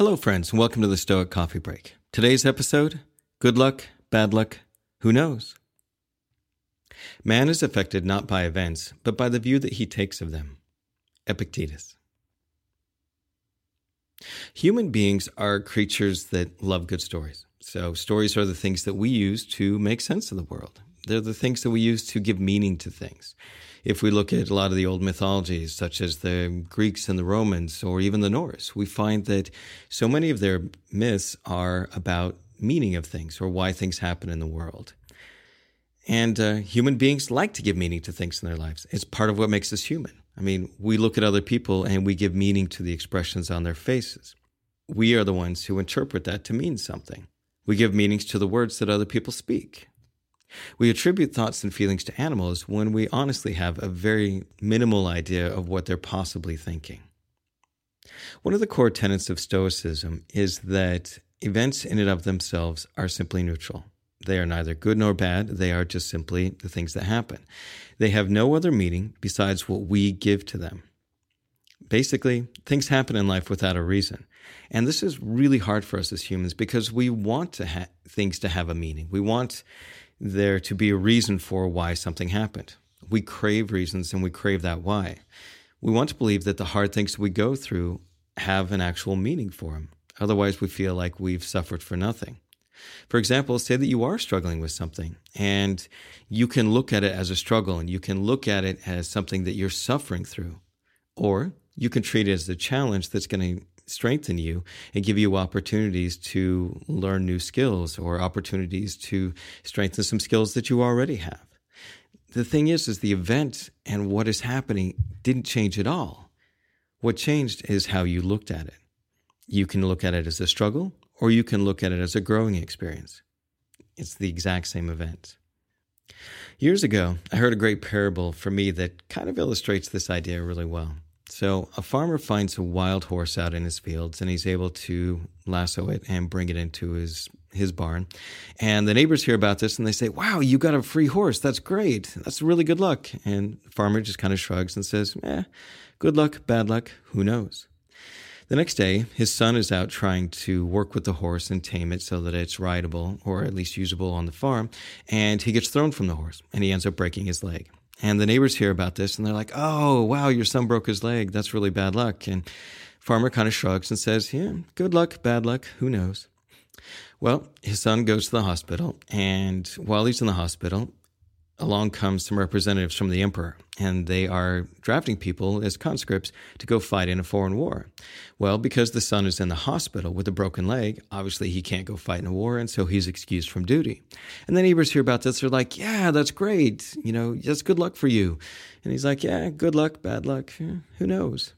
Hello, friends, and welcome to the Stoic Coffee Break. Today's episode Good luck, bad luck, who knows? Man is affected not by events, but by the view that he takes of them. Epictetus. Human beings are creatures that love good stories. So, stories are the things that we use to make sense of the world. They're the things that we use to give meaning to things. If we look at a lot of the old mythologies, such as the Greeks and the Romans, or even the Norse, we find that so many of their myths are about meaning of things or why things happen in the world. And uh, human beings like to give meaning to things in their lives. It's part of what makes us human. I mean, we look at other people and we give meaning to the expressions on their faces. We are the ones who interpret that to mean something. We give meanings to the words that other people speak. We attribute thoughts and feelings to animals when we honestly have a very minimal idea of what they're possibly thinking. One of the core tenets of Stoicism is that events in and of themselves are simply neutral. They are neither good nor bad, they are just simply the things that happen. They have no other meaning besides what we give to them. Basically, things happen in life without a reason. And this is really hard for us as humans because we want to ha- things to have a meaning. We want there to be a reason for why something happened. We crave reasons and we crave that why. We want to believe that the hard things we go through have an actual meaning for them. Otherwise, we feel like we've suffered for nothing. For example, say that you are struggling with something and you can look at it as a struggle and you can look at it as something that you're suffering through. Or you can treat it as a challenge that's going to strengthen you and give you opportunities to learn new skills or opportunities to strengthen some skills that you already have. The thing is, is the event and what is happening didn't change at all. What changed is how you looked at it. You can look at it as a struggle or you can look at it as a growing experience. It's the exact same event. Years ago, I heard a great parable for me that kind of illustrates this idea really well. So, a farmer finds a wild horse out in his fields and he's able to lasso it and bring it into his his barn. And the neighbors hear about this and they say, "Wow, you got a free horse. That's great. That's really good luck." And the farmer just kind of shrugs and says, "Eh, good luck, bad luck, who knows?" The next day, his son is out trying to work with the horse and tame it so that it's rideable or at least usable on the farm, and he gets thrown from the horse and he ends up breaking his leg. And the neighbors hear about this and they're like, oh, wow, your son broke his leg. That's really bad luck. And farmer kind of shrugs and says, yeah, good luck, bad luck, who knows? Well, his son goes to the hospital, and while he's in the hospital, along comes some representatives from the emperor, and they are drafting people as conscripts to go fight in a foreign war. Well, because the son is in the hospital with a broken leg, obviously he can't go fight in a war, and so he's excused from duty. And the neighbors hear about this, they're like, Yeah, that's great. You know, that's good luck for you. And he's like, Yeah, good luck, bad luck. Who knows?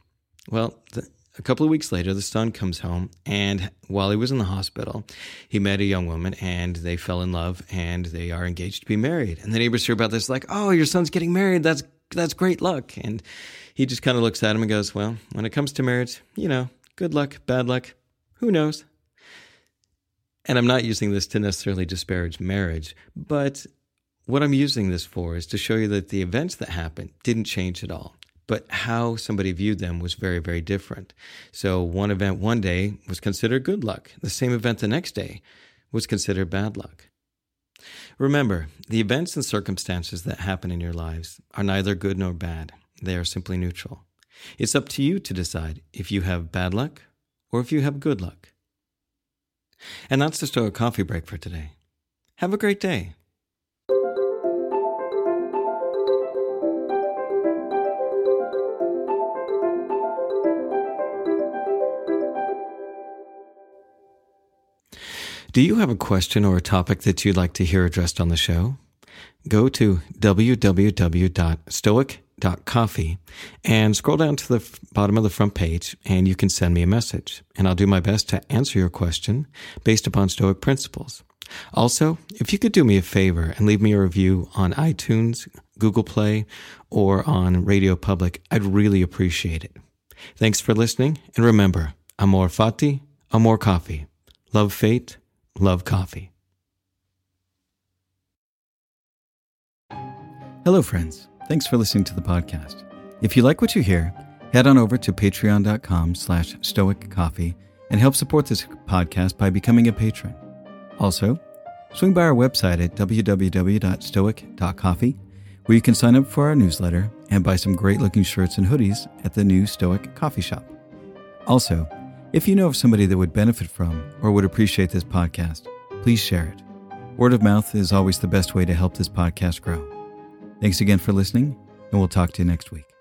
Well, the, a couple of weeks later, the son comes home, and while he was in the hospital, he met a young woman, and they fell in love, and they are engaged to be married. And the neighbors hear about this, like, "Oh, your son's getting married. That's that's great luck." And he just kind of looks at him and goes, "Well, when it comes to marriage, you know, good luck, bad luck, who knows." And I'm not using this to necessarily disparage marriage, but what I'm using this for is to show you that the events that happened didn't change at all but how somebody viewed them was very, very different. So one event one day was considered good luck. The same event the next day was considered bad luck. Remember, the events and circumstances that happen in your lives are neither good nor bad. They are simply neutral. It's up to you to decide if you have bad luck or if you have good luck. And that's the Stoic Coffee Break for today. Have a great day. Do you have a question or a topic that you'd like to hear addressed on the show? Go to www.stoic.coffee and scroll down to the bottom of the front page and you can send me a message and I'll do my best to answer your question based upon Stoic principles. Also, if you could do me a favor and leave me a review on iTunes, Google Play, or on Radio Public, I'd really appreciate it. Thanks for listening, and remember, amor fati, amor coffee. Love fate, Love Coffee. Hello, friends. Thanks for listening to the podcast. If you like what you hear, head on over to patreon.com slash stoic coffee and help support this podcast by becoming a patron. Also, swing by our website at www.stoic.coffee, where you can sign up for our newsletter and buy some great looking shirts and hoodies at the new Stoic coffee shop. Also, if you know of somebody that would benefit from or would appreciate this podcast, please share it. Word of mouth is always the best way to help this podcast grow. Thanks again for listening, and we'll talk to you next week.